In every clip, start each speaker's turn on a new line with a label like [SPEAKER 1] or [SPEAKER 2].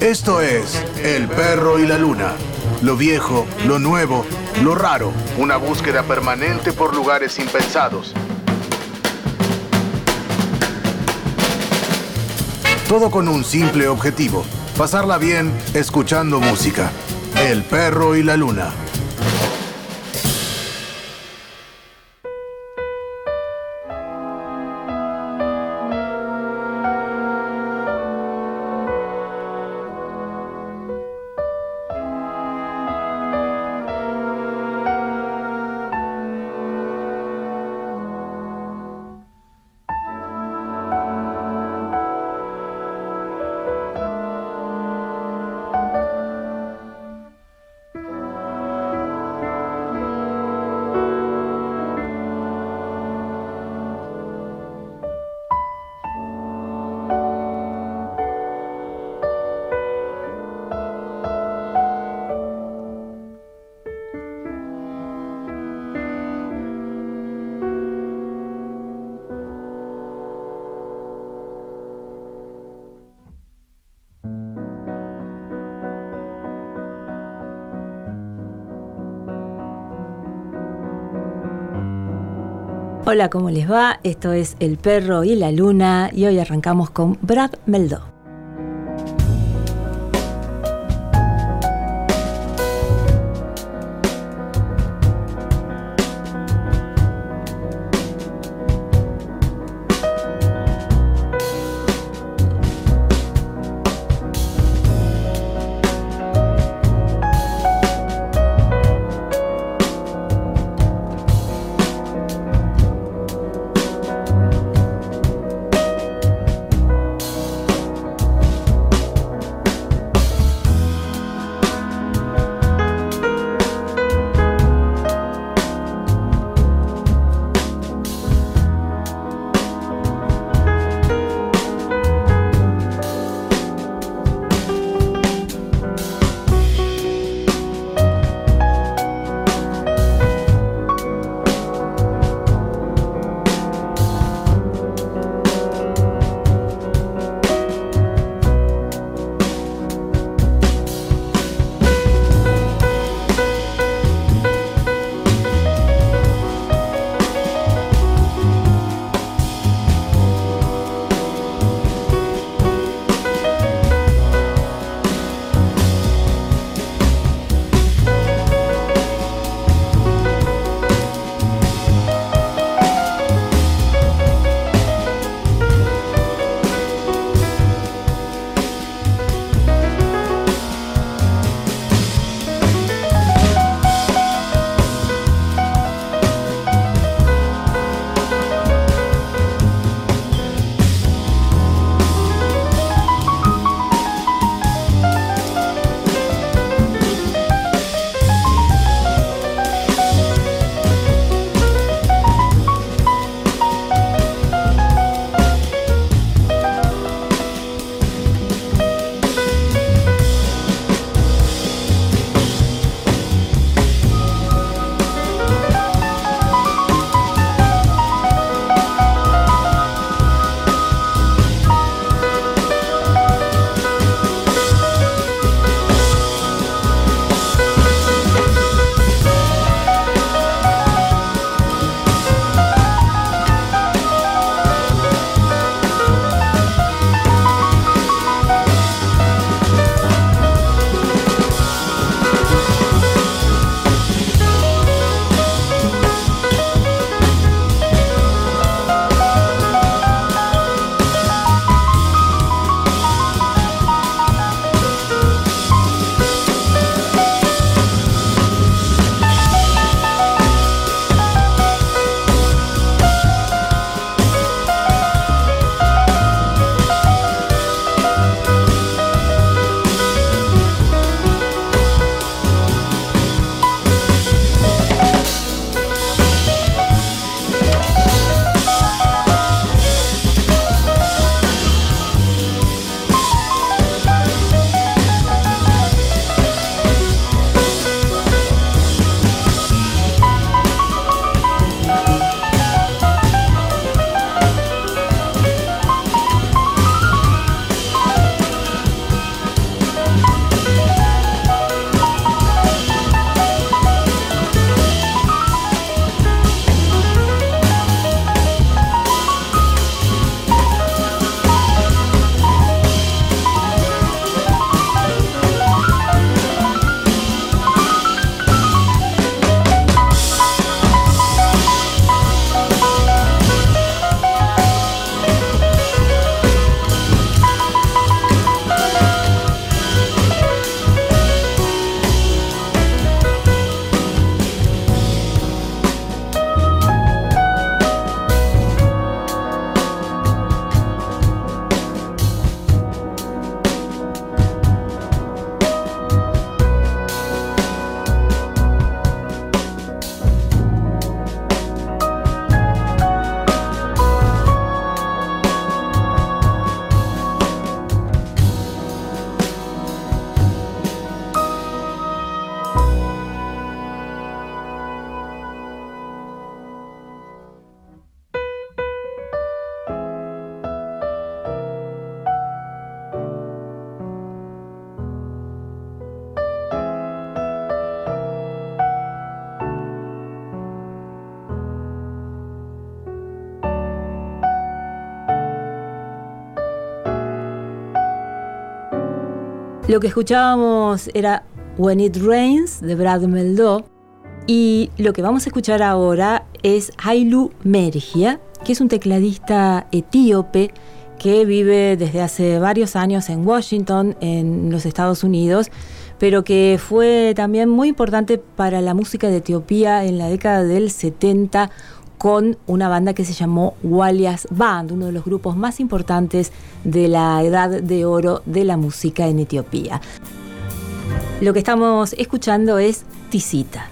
[SPEAKER 1] Esto es El perro y la luna. Lo viejo, lo nuevo, lo raro. Una búsqueda permanente por lugares impensados. Todo con un simple objetivo. Pasarla bien escuchando música. El perro y la luna.
[SPEAKER 2] Hola, ¿cómo les va? Esto es El Perro y la Luna y hoy arrancamos con Brad Meldo. Lo que escuchábamos era When It Rains de Brad Meldó y lo que vamos a escuchar ahora es Hailu Mergia, que es un tecladista etíope que vive desde hace varios años en Washington, en los Estados Unidos, pero que fue también muy importante para la música de Etiopía en la década del 70 con una banda que se llamó Walias Band, uno de los grupos más importantes de la edad de oro de la música en Etiopía. Lo que estamos escuchando es Tisita.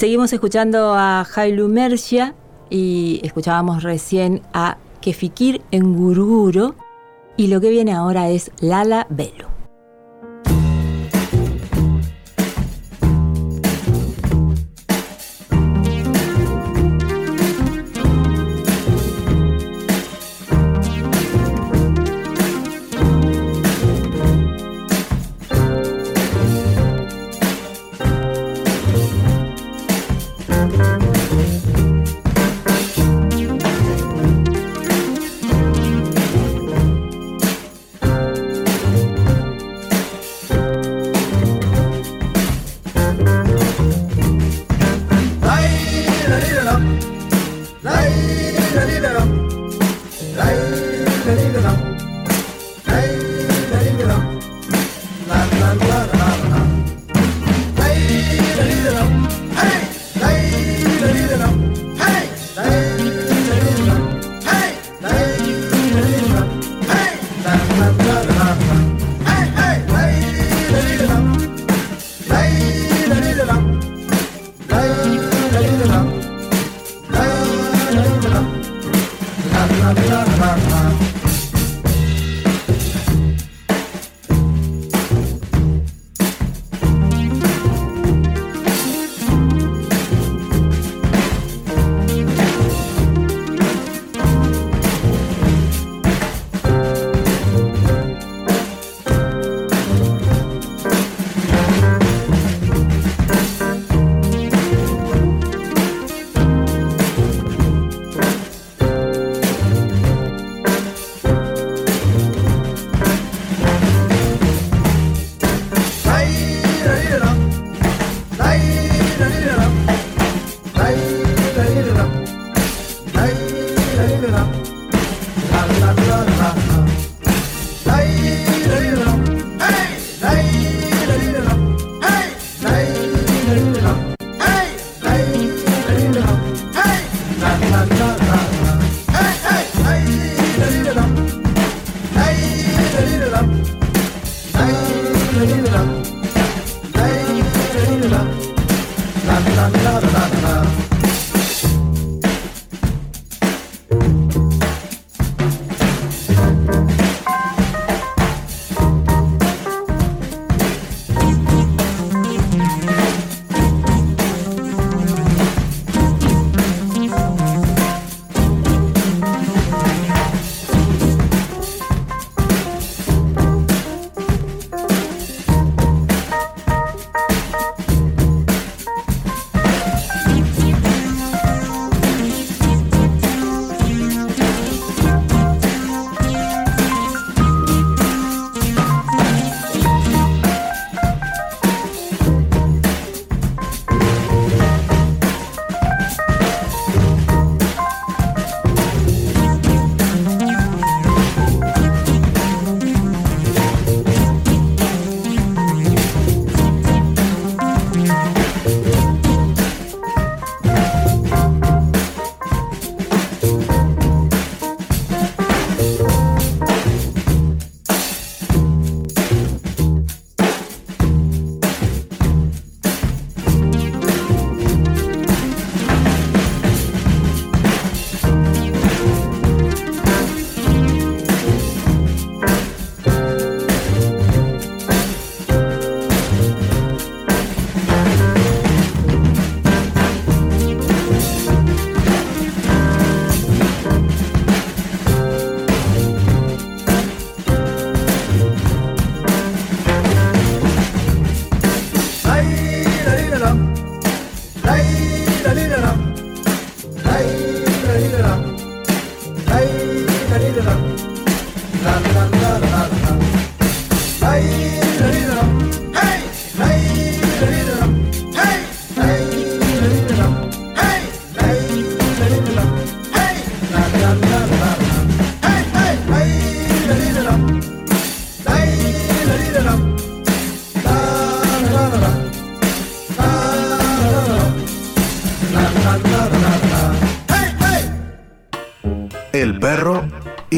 [SPEAKER 2] Seguimos escuchando a Hailu Mercia y escuchábamos recién a Kefikir en Gurguro y lo que viene ahora es Lala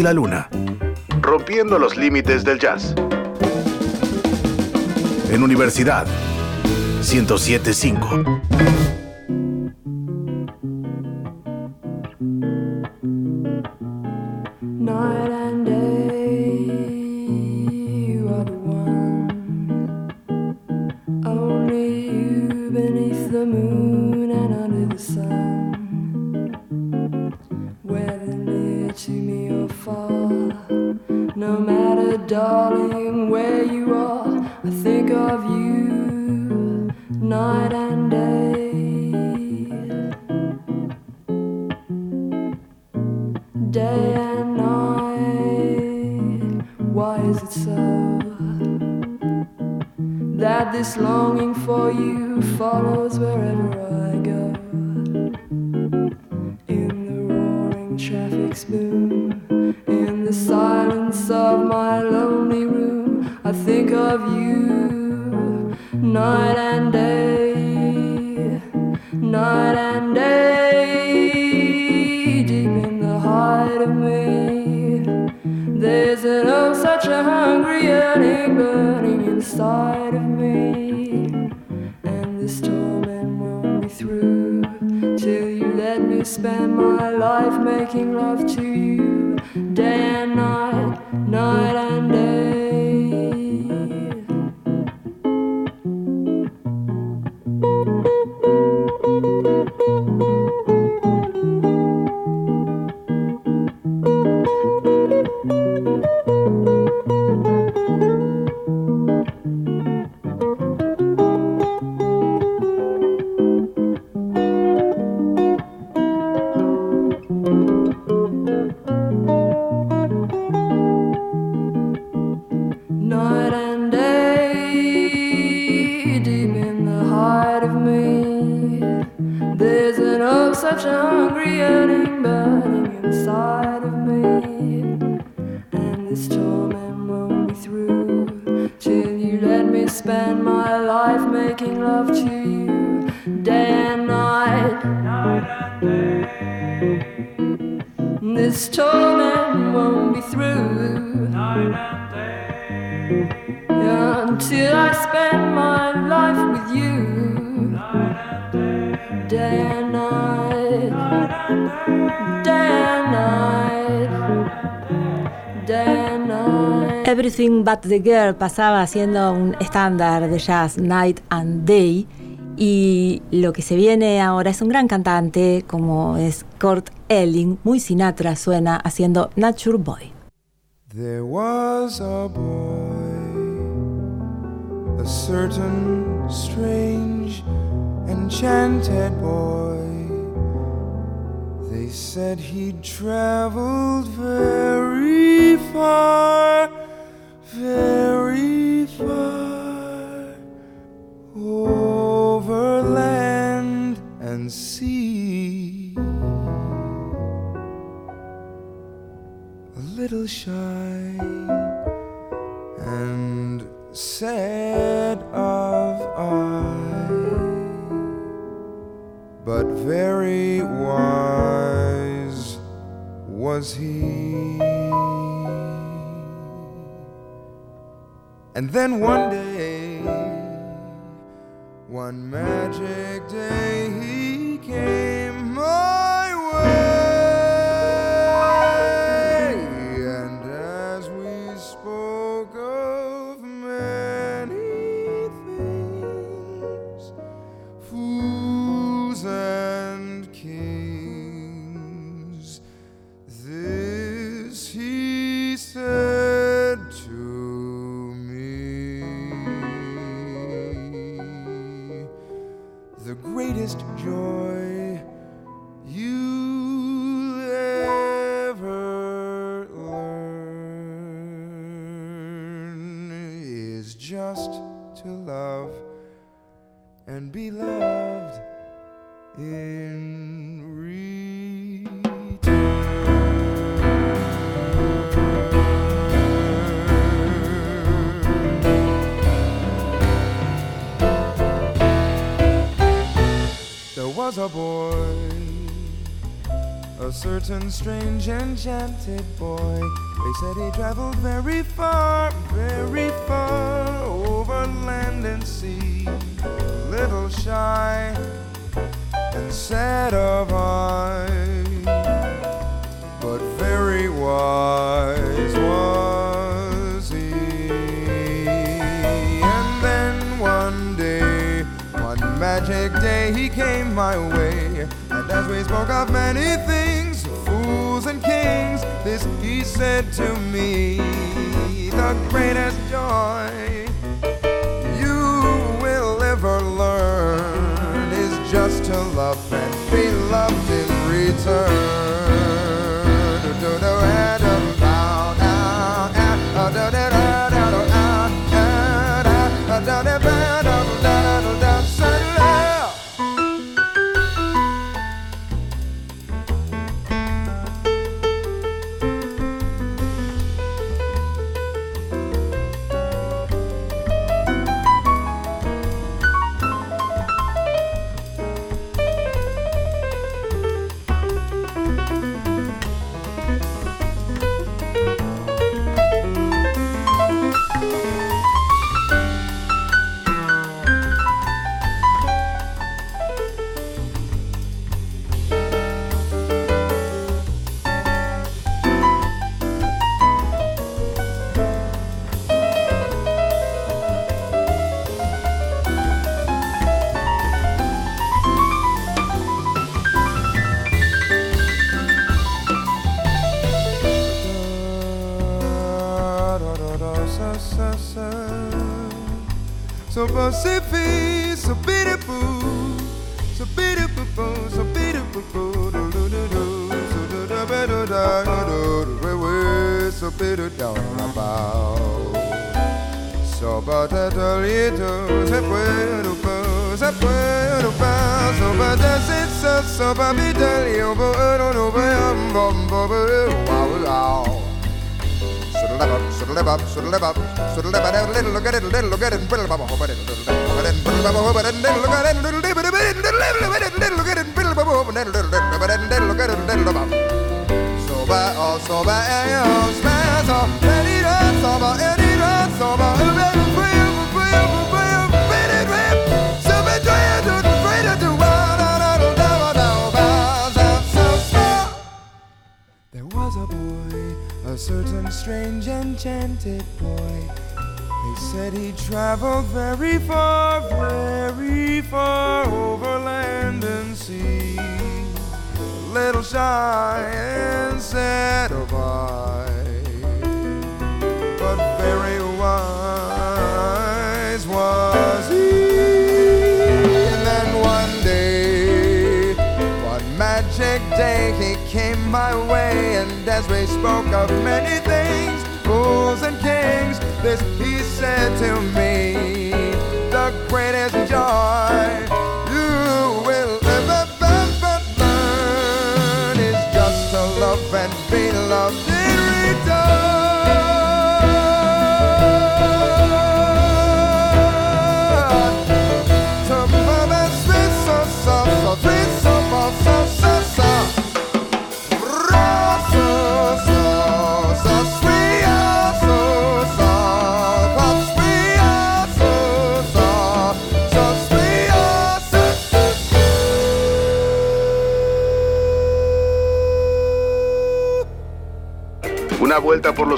[SPEAKER 1] La luna, rompiendo los límites del jazz. En Universidad 1075.
[SPEAKER 3] Burning inside of me, and this torment won't be through till you let me spend my life making love to you, day and night, night
[SPEAKER 2] But the Girl pasaba siendo un estándar de jazz Night and Day y lo que se viene ahora es un gran cantante como es Kurt Elling, muy Sinatra suena haciendo Nature Boy.
[SPEAKER 4] There was a boy, a certain strange, enchanted boy. They said he'd traveled very far. Very far over land and sea. A little shy and sad of eye, but very wise was he. And then one day, one magic day, was a boy, a certain strange enchanted boy. They said he traveled very far, very far over land and sea. Little shy and sad of eye, but very wise talk of many things, fools and kings. This he said to me, the greatest joy you will ever learn is just to love and be loved in return.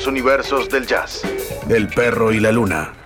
[SPEAKER 5] universos del jazz. El perro y la luna.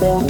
[SPEAKER 2] Yeah.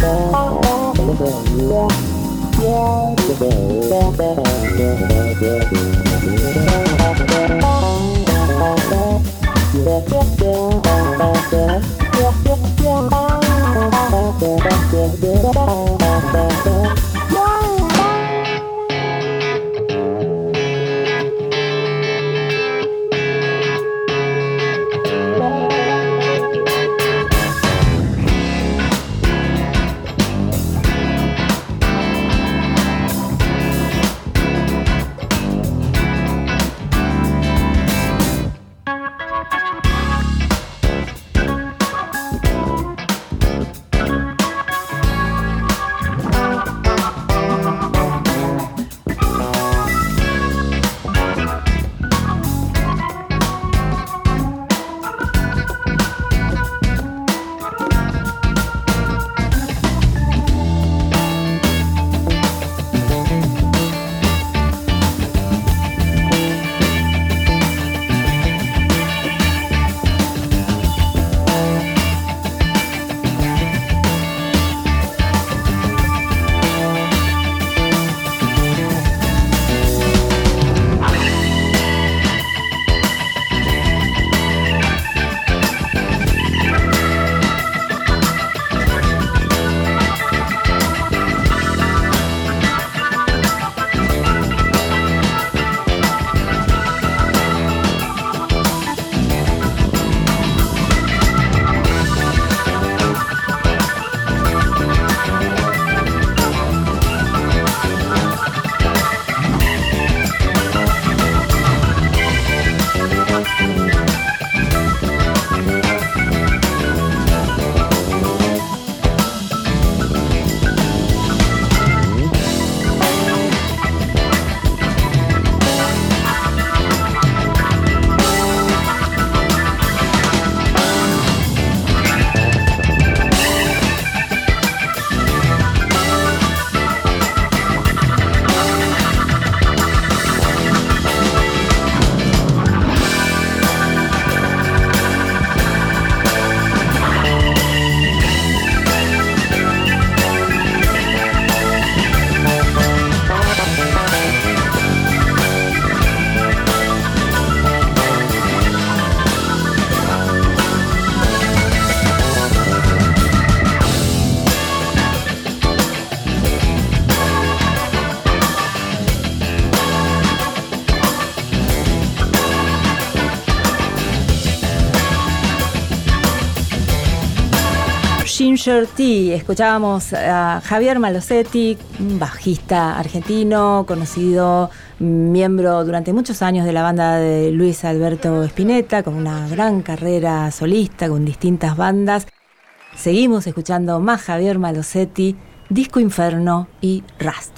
[SPEAKER 2] Escuchábamos a Javier Malosetti, un bajista argentino, conocido miembro durante muchos años de la banda de Luis Alberto Spinetta, con una gran carrera solista, con distintas bandas. Seguimos escuchando más Javier Malosetti, Disco Inferno y Rusty.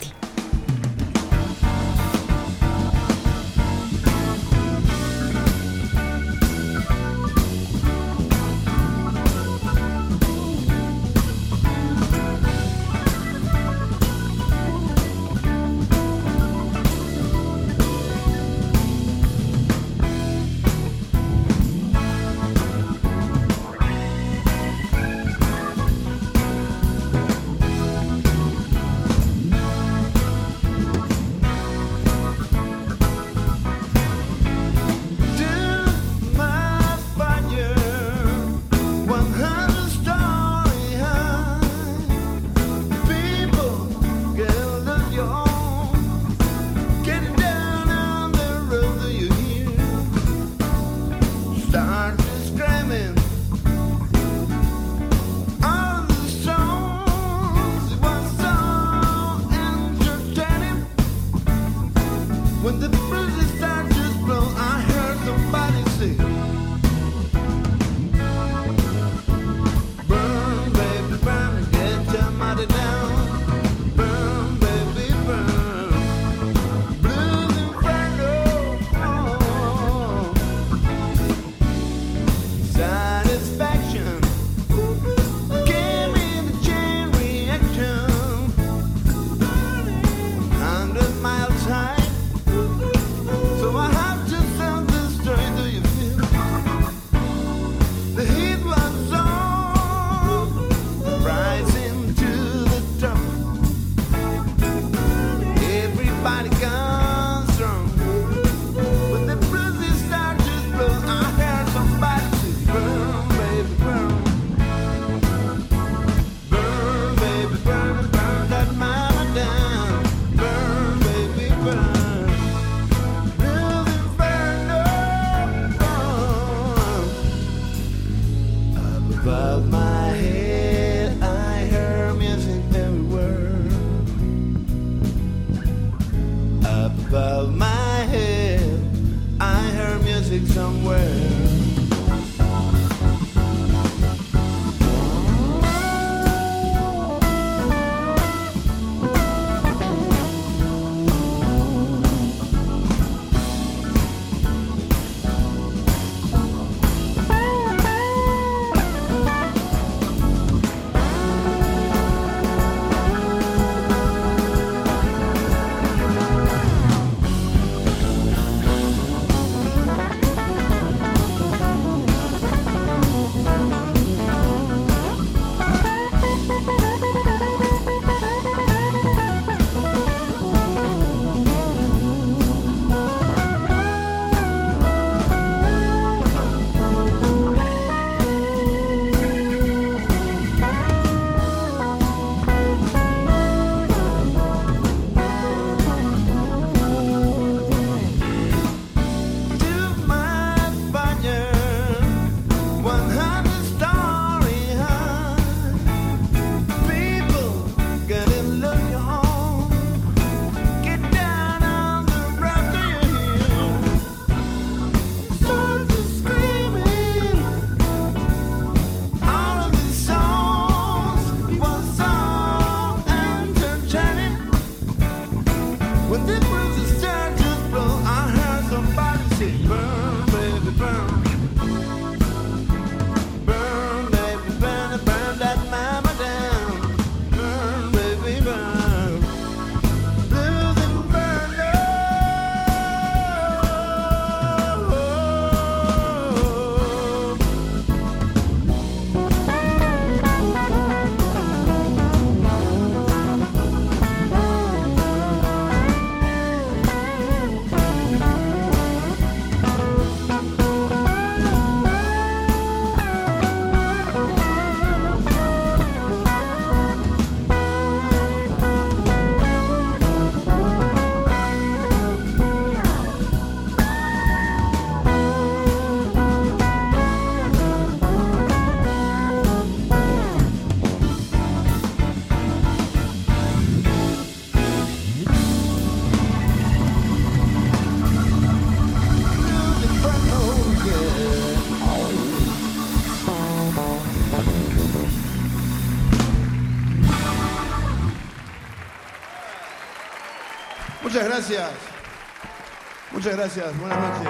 [SPEAKER 6] Muchas gracias. Buenas noches.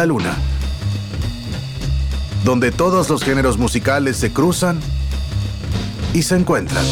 [SPEAKER 5] La luna. Donde todos los géneros musicales se cruzan y se encuentran.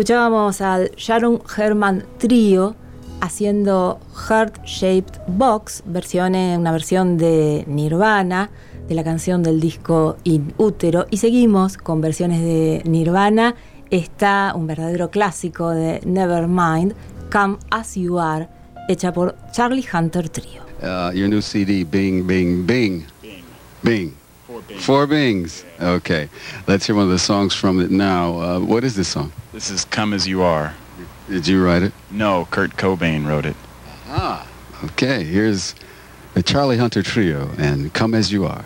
[SPEAKER 2] Escuchábamos al Sharon Herman Trio haciendo Heart Shaped Box, versión, una versión de Nirvana, de la canción del disco In Útero. Y seguimos con versiones de Nirvana. Está un verdadero clásico de Nevermind, Come As You Are, hecha por Charlie Hunter Trio.
[SPEAKER 7] Uh, your new CD, Bing, Bing, Bing. Bing. Bing. Four Bings. Four Bings. Okay. Let's hear one of the songs from it now. Uh, what is this song?
[SPEAKER 8] This is Come As You Are.
[SPEAKER 7] Did you write it?
[SPEAKER 8] No, Kurt Cobain wrote it.
[SPEAKER 7] Ah, okay. Here's the Charlie Hunter Trio and Come As You Are.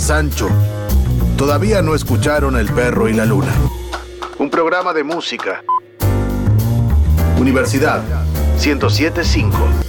[SPEAKER 5] Sancho. Todavía no escucharon El Perro y la Luna. Un programa de música. Universidad 1075.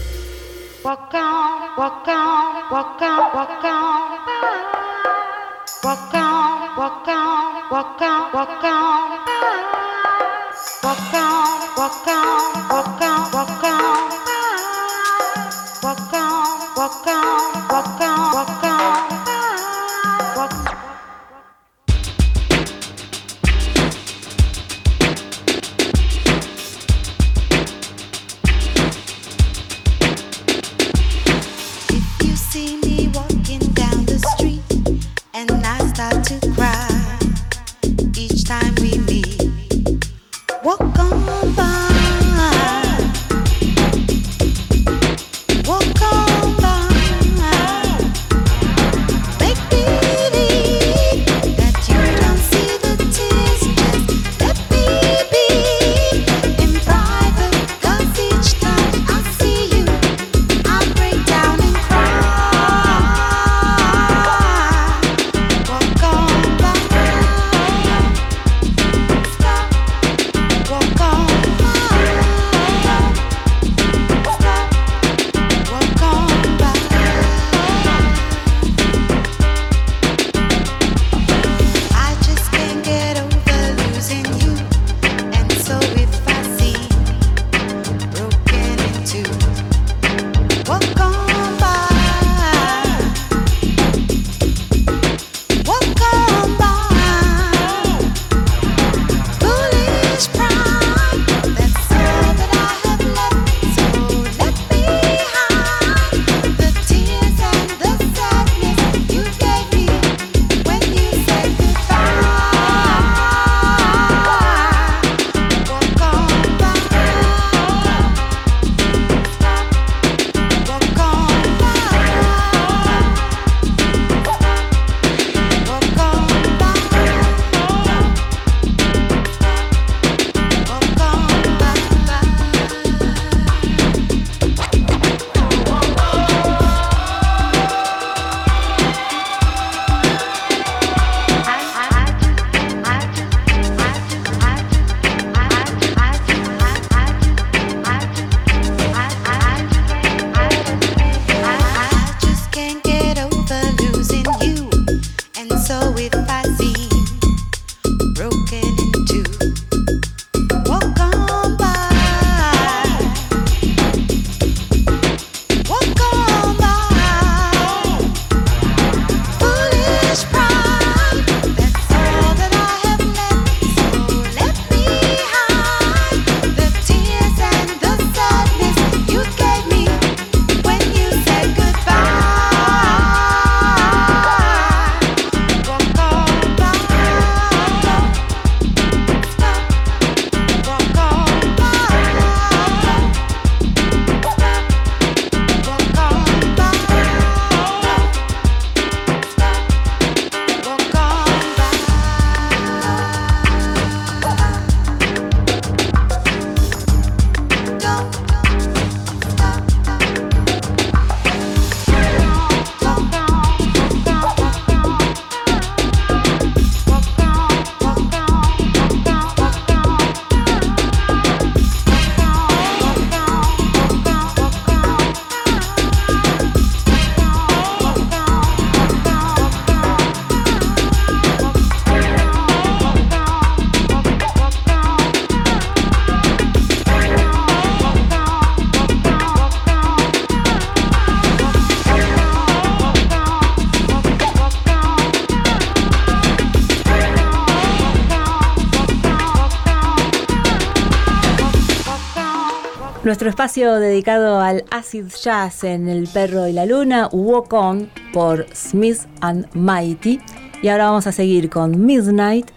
[SPEAKER 2] nuestro espacio dedicado al acid jazz en El Perro y la Luna, Walk On por Smith and Mighty. Y ahora vamos a seguir con Midnight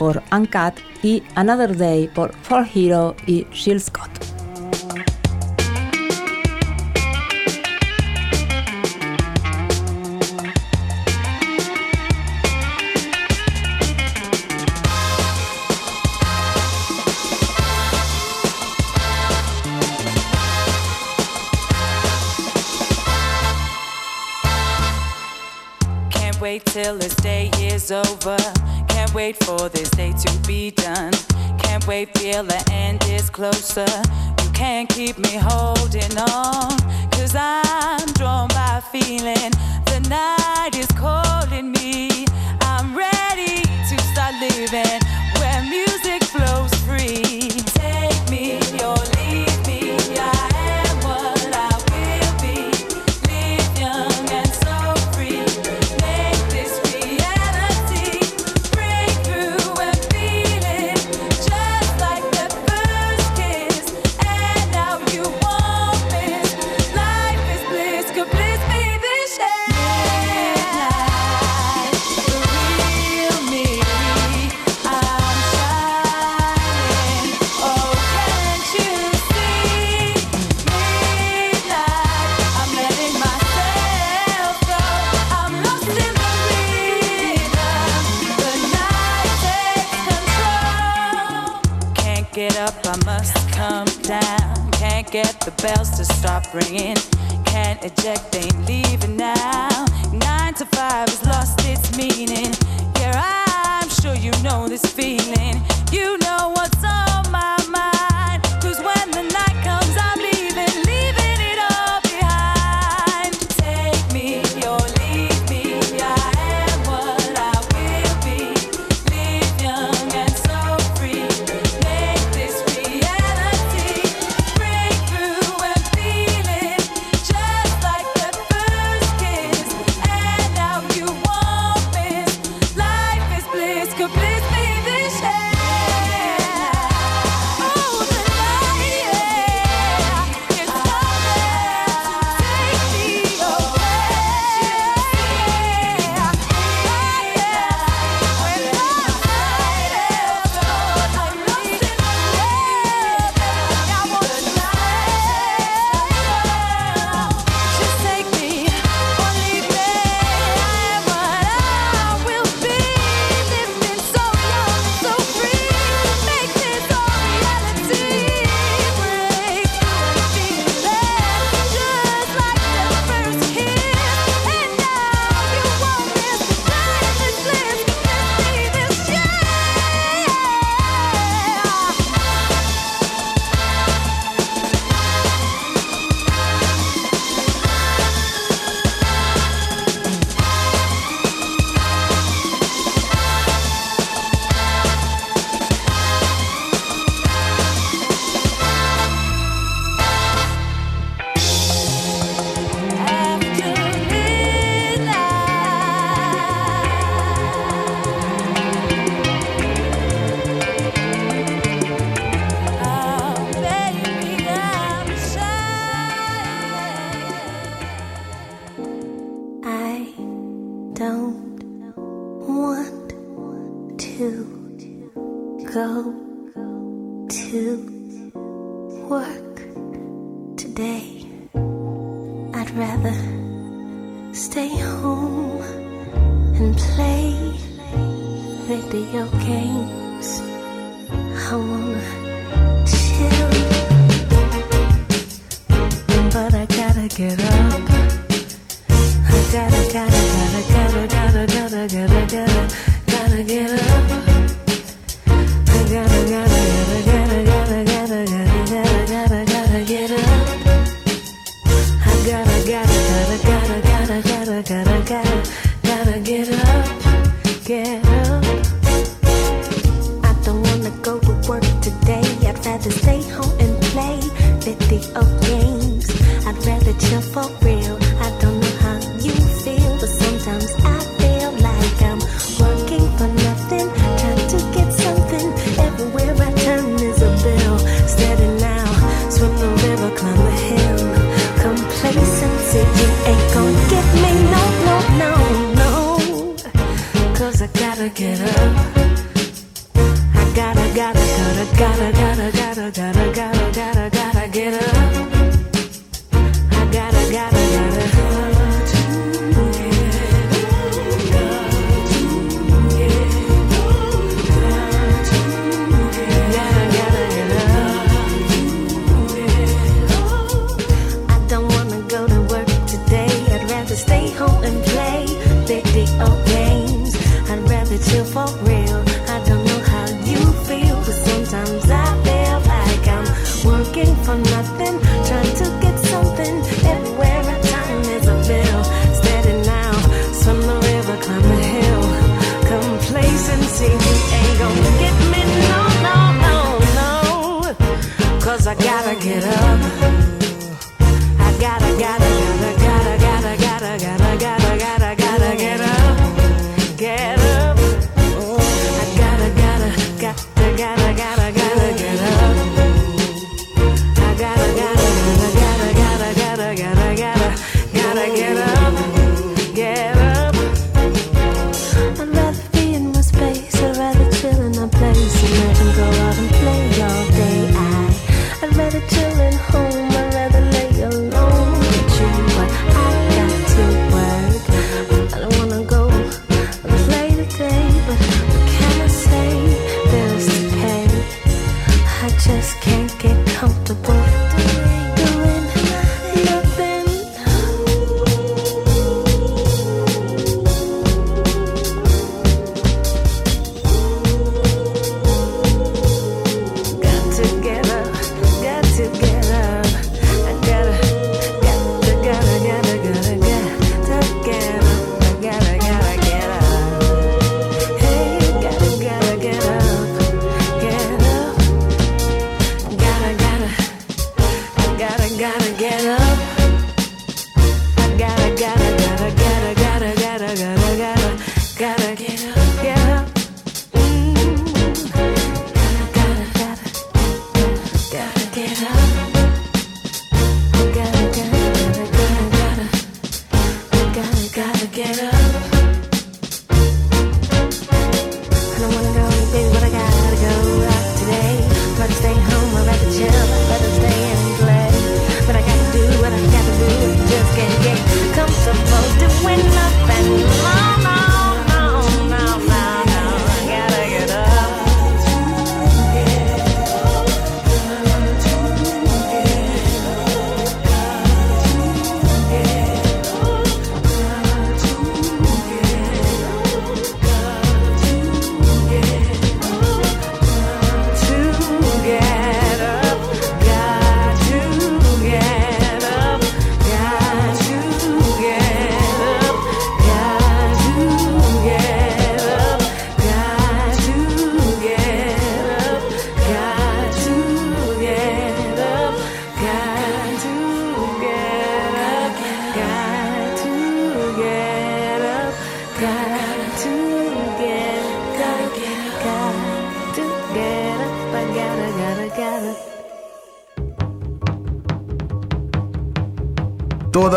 [SPEAKER 2] por Uncut y Another Day por For Hero y Jill
[SPEAKER 9] closer. You can't keep me holding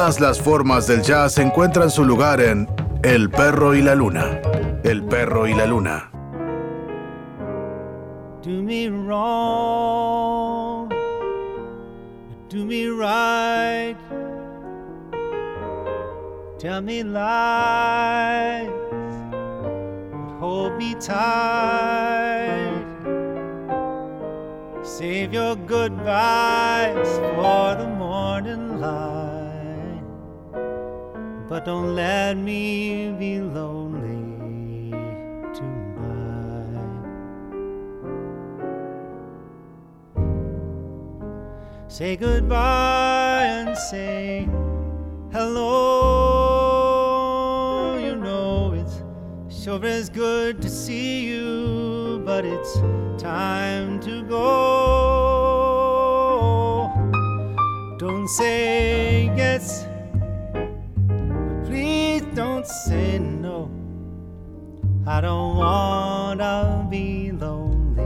[SPEAKER 5] Todas las formas del jazz encuentran su lugar en El perro y la luna. El perro y la luna.
[SPEAKER 10] Do me wrong, do me right. Tell me lies, hold me tight. Save your goodbyes for don't let me be lonely tonight. Say goodbye and say hello. You know it's sure is good to see you, but it's time to go. Don't say yes, I don't wanna be lonely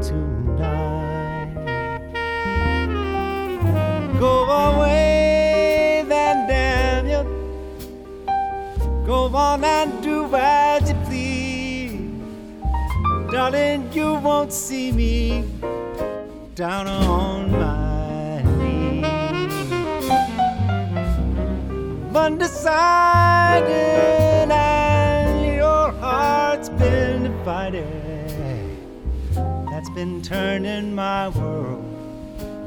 [SPEAKER 10] tonight. Go away, then you. Go on and do as you please. Darling, you won't see me down on my knees. Undecided, been. That's been turning my world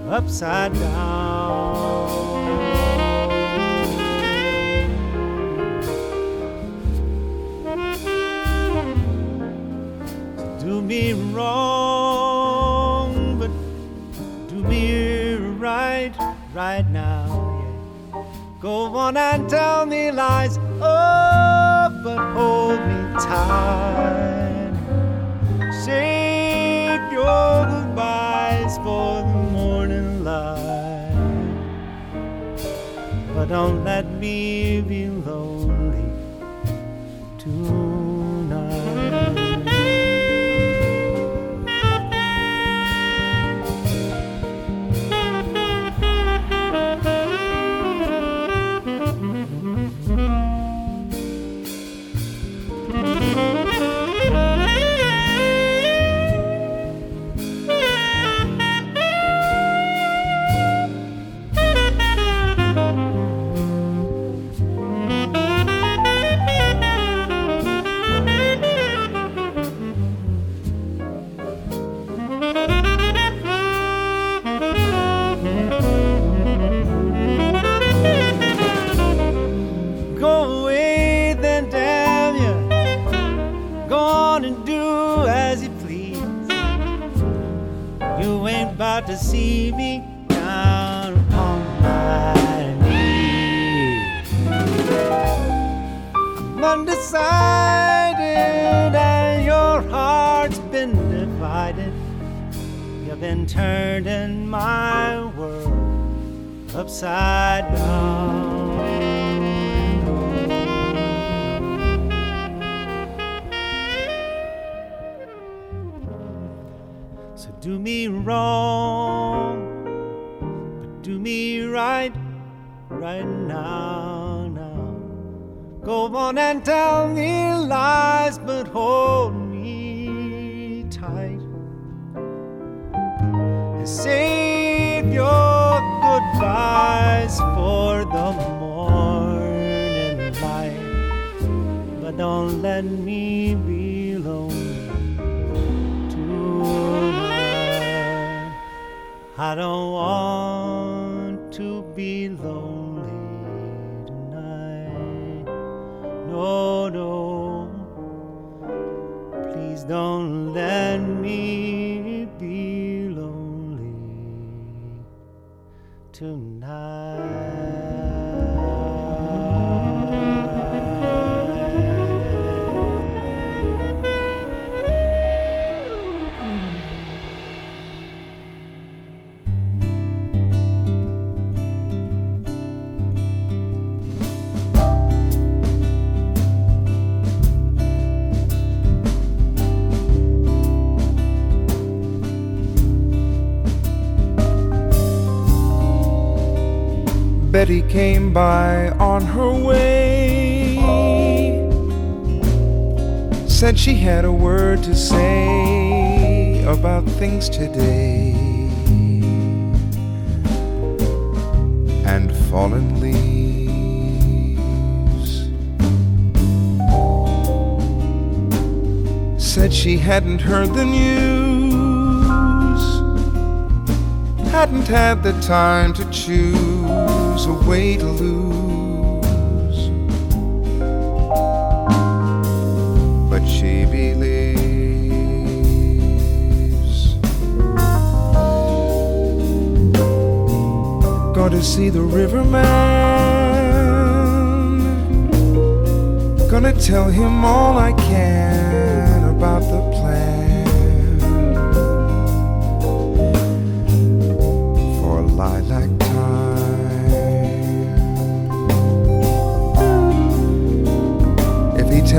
[SPEAKER 10] upside down. Do me wrong, but do me right, right now. Go on and tell me lies, oh, but hold me tight. Goodbyes for the morning light, but don't let me be lonely to see me down on my knees. I'm undecided, and your heart's been divided. You've been turning my world upside down. Do me wrong, but do me right, right now, now. Go on and tell me lies, but hold me tight. And save your goodbyes for the morning light. But don't let me be I don't want to be lonely tonight. No, no. Please don't let me be lonely tonight.
[SPEAKER 4] Betty came by on her way. Said she had a word to say about things today. And fallen leaves. Said she hadn't heard the news hadn't had the time to choose a way to lose. But she believes. Going to see the riverman. Gonna tell him all I can about the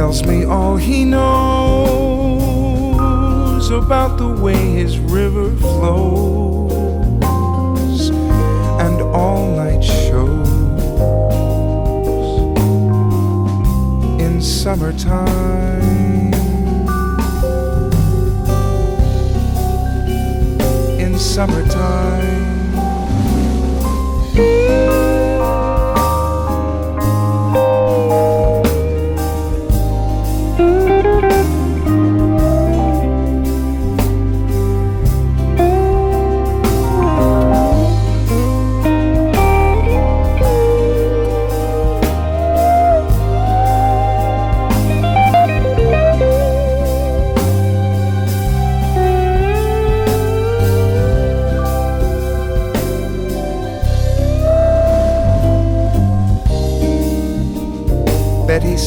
[SPEAKER 4] tells me all he knows about the way his river flows and all night shows in summertime. In summertime.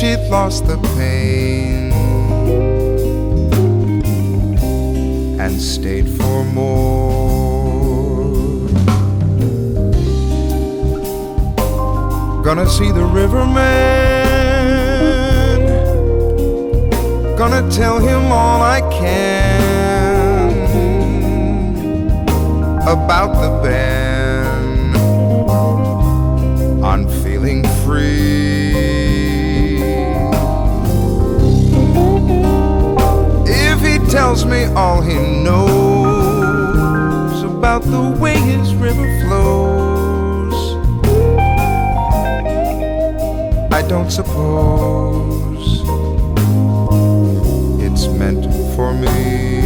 [SPEAKER 4] she'd lost the pain and stayed for more. Gonna see the riverman. Gonna tell him all I can about the band. I'm feeling free. Me all he knows about the way his river flows. I don't suppose it's meant for me.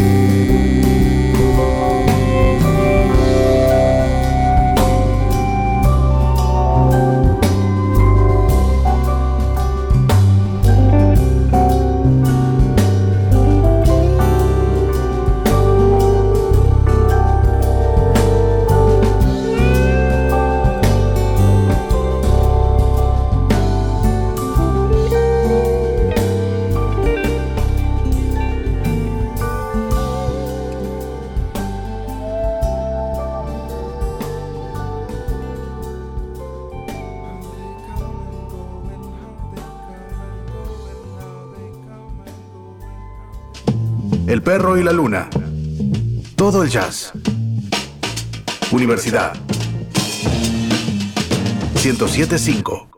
[SPEAKER 1] Perro y la luna. Todo el jazz. Universidad. 1075.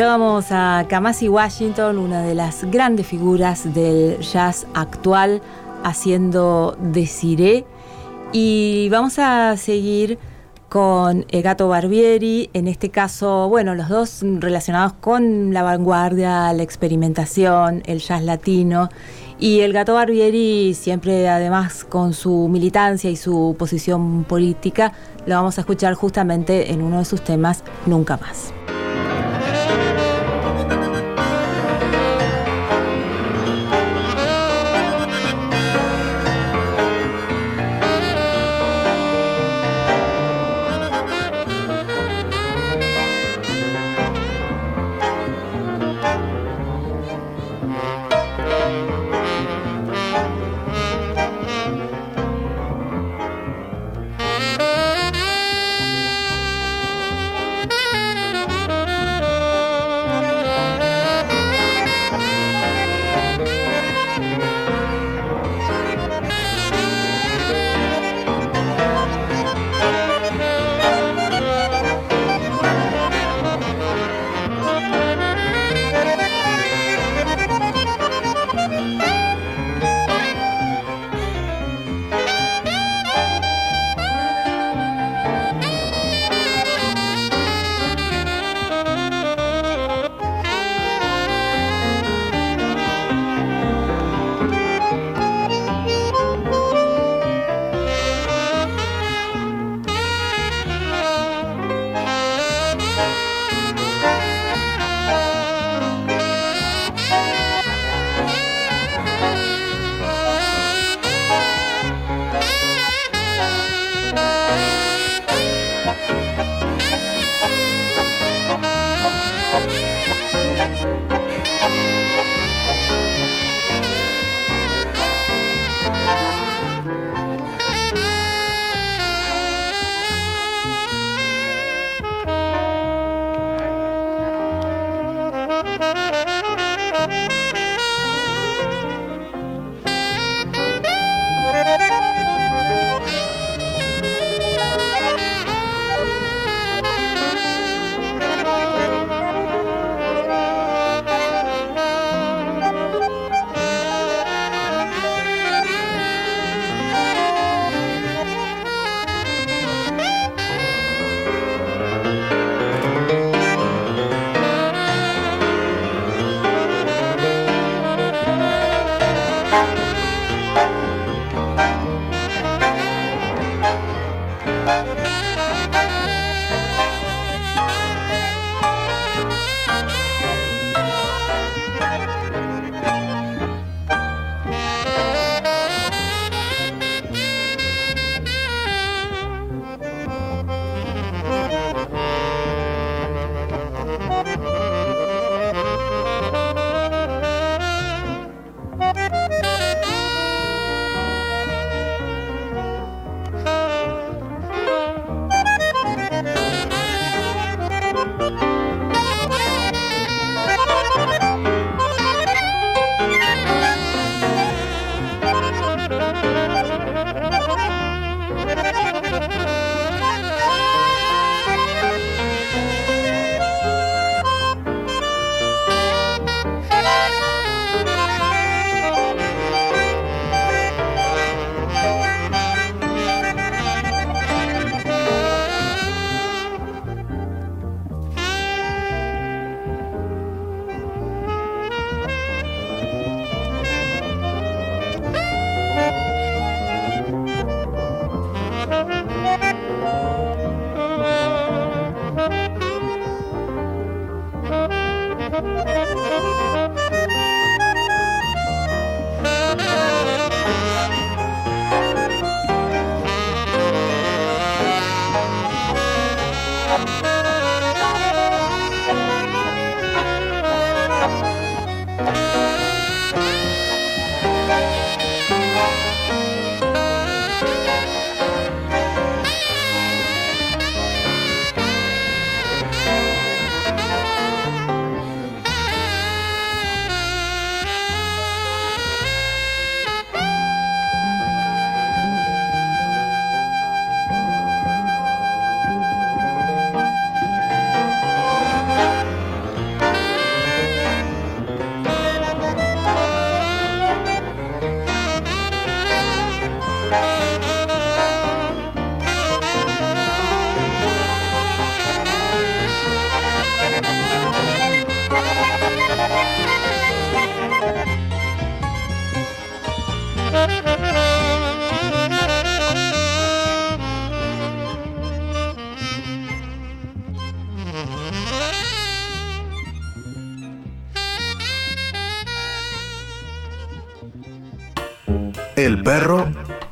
[SPEAKER 2] Escuchábamos a Kamasi Washington, una de las grandes figuras del jazz actual, haciendo Desiré. Y vamos a seguir con Gato Barbieri, en este caso, bueno, los dos relacionados con la vanguardia, la experimentación, el jazz latino. Y el Gato Barbieri siempre, además, con su militancia y su posición política, lo vamos a escuchar justamente en uno de sus temas, Nunca más.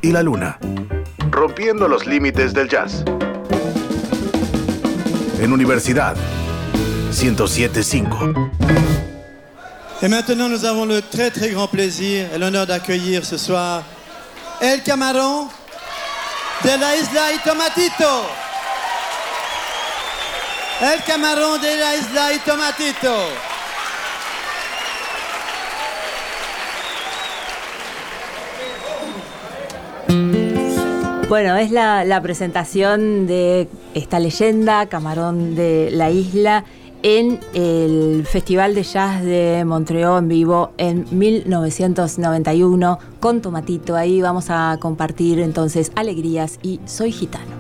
[SPEAKER 1] Y la luna. Rompiendo los límites del jazz. En Universidad 1075.
[SPEAKER 11] Et maintenant, nous avons le très très grand plaisir et l'honneur d'accueillir ce soir El Camarón de la Isla y Tomatito. El Camarón de la Isla y Tomatito.
[SPEAKER 12] Bueno, es la, presentación de esta leyenda, Camarón de la Isla, en el Festival de Jazz de Montreal en vivo en 1991 con Tomatito. Ahí vamos a compartir entonces alegrías y Soy Gitano.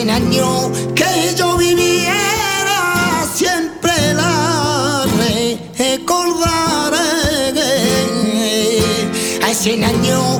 [SPEAKER 13] 100 años que yo viviera, siempre la recordaré.
[SPEAKER 12] A 100 años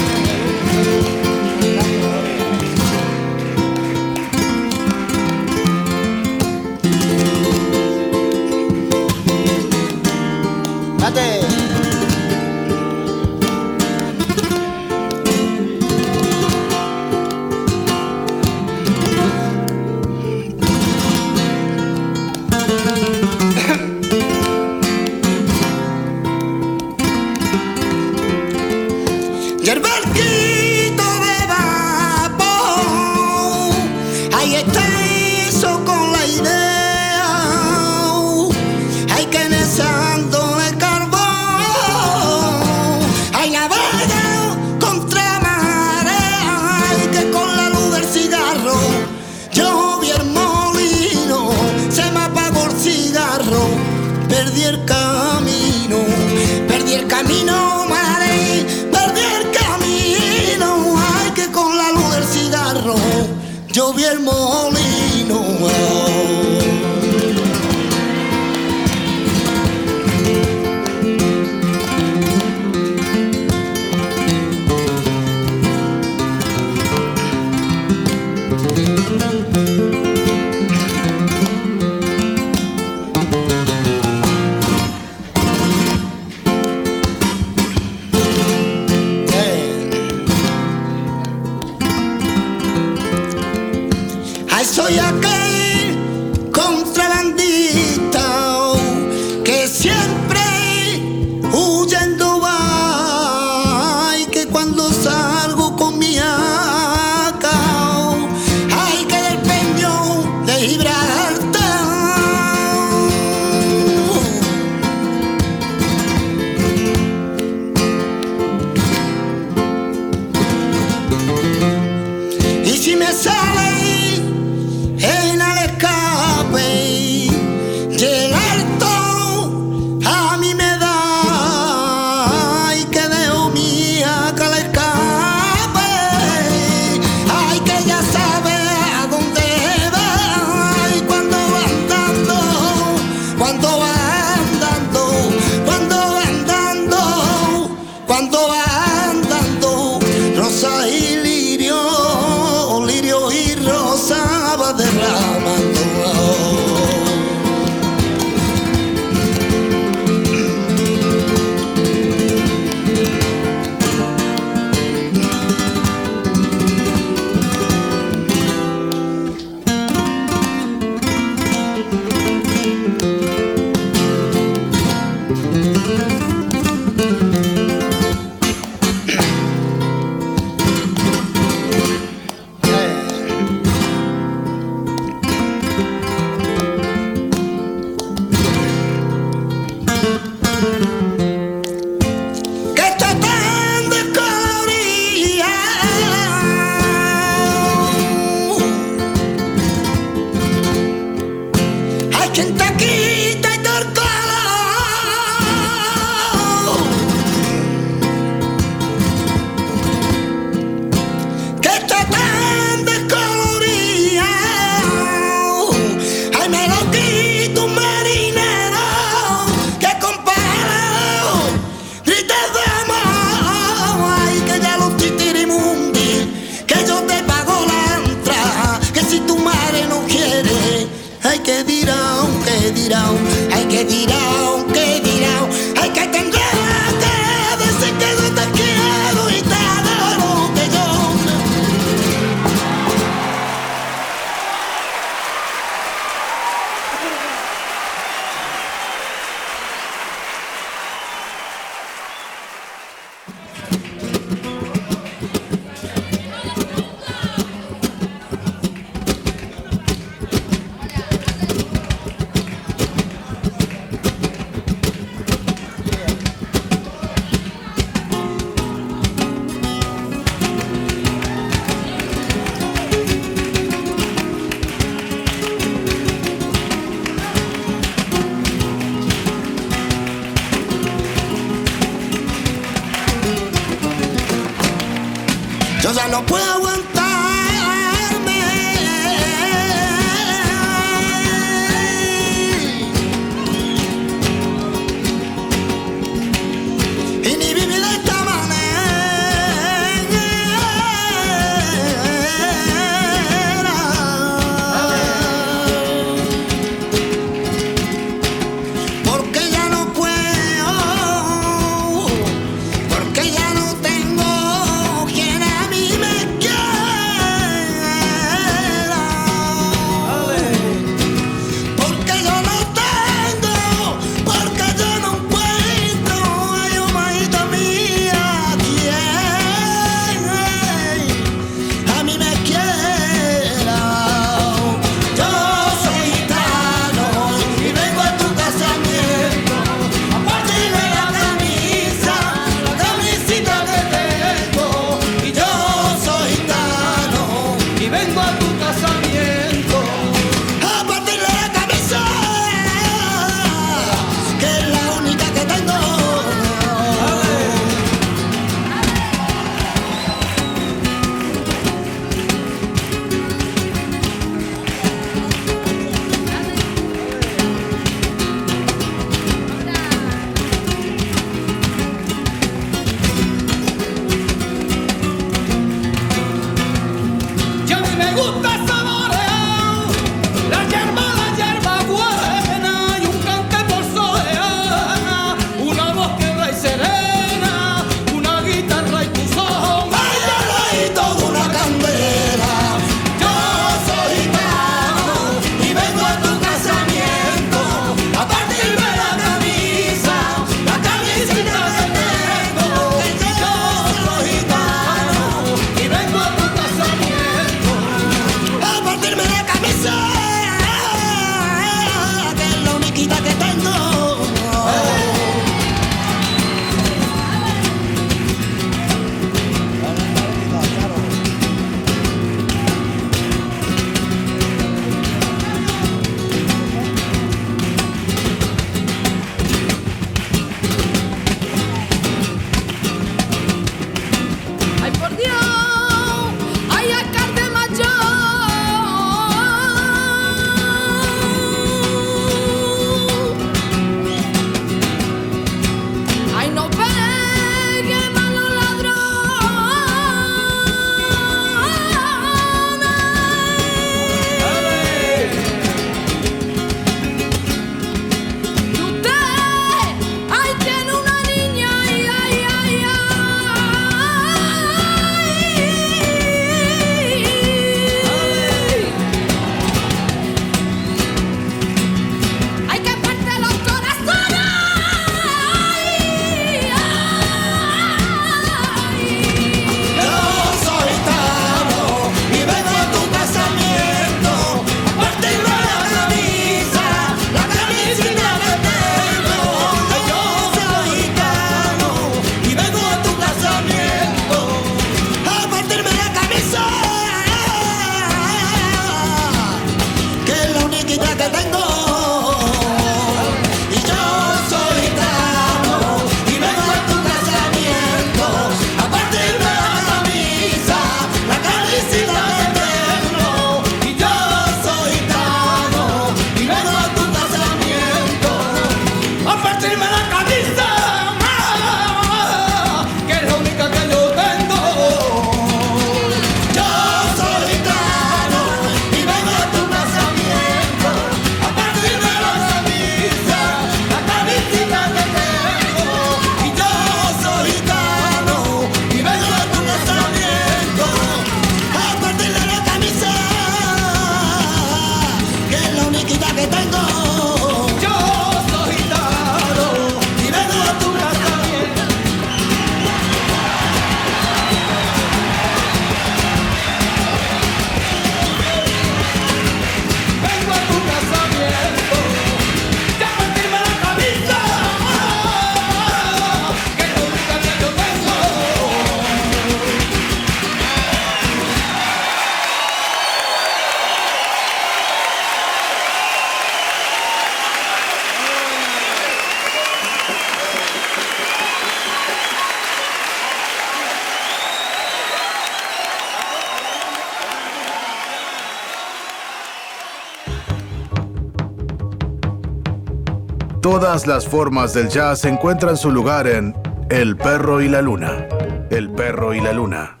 [SPEAKER 5] Todas las formas del jazz encuentran su lugar en El perro y la luna. El perro y la luna.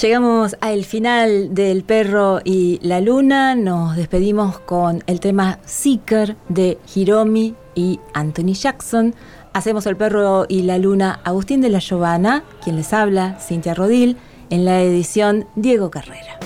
[SPEAKER 2] Llegamos al final del perro y la luna. Nos despedimos con el tema Seeker de Hiromi y Anthony Jackson. Hacemos el perro y la luna Agustín de la Giovana, quien les habla, Cintia Rodil, en la edición Diego Carrera.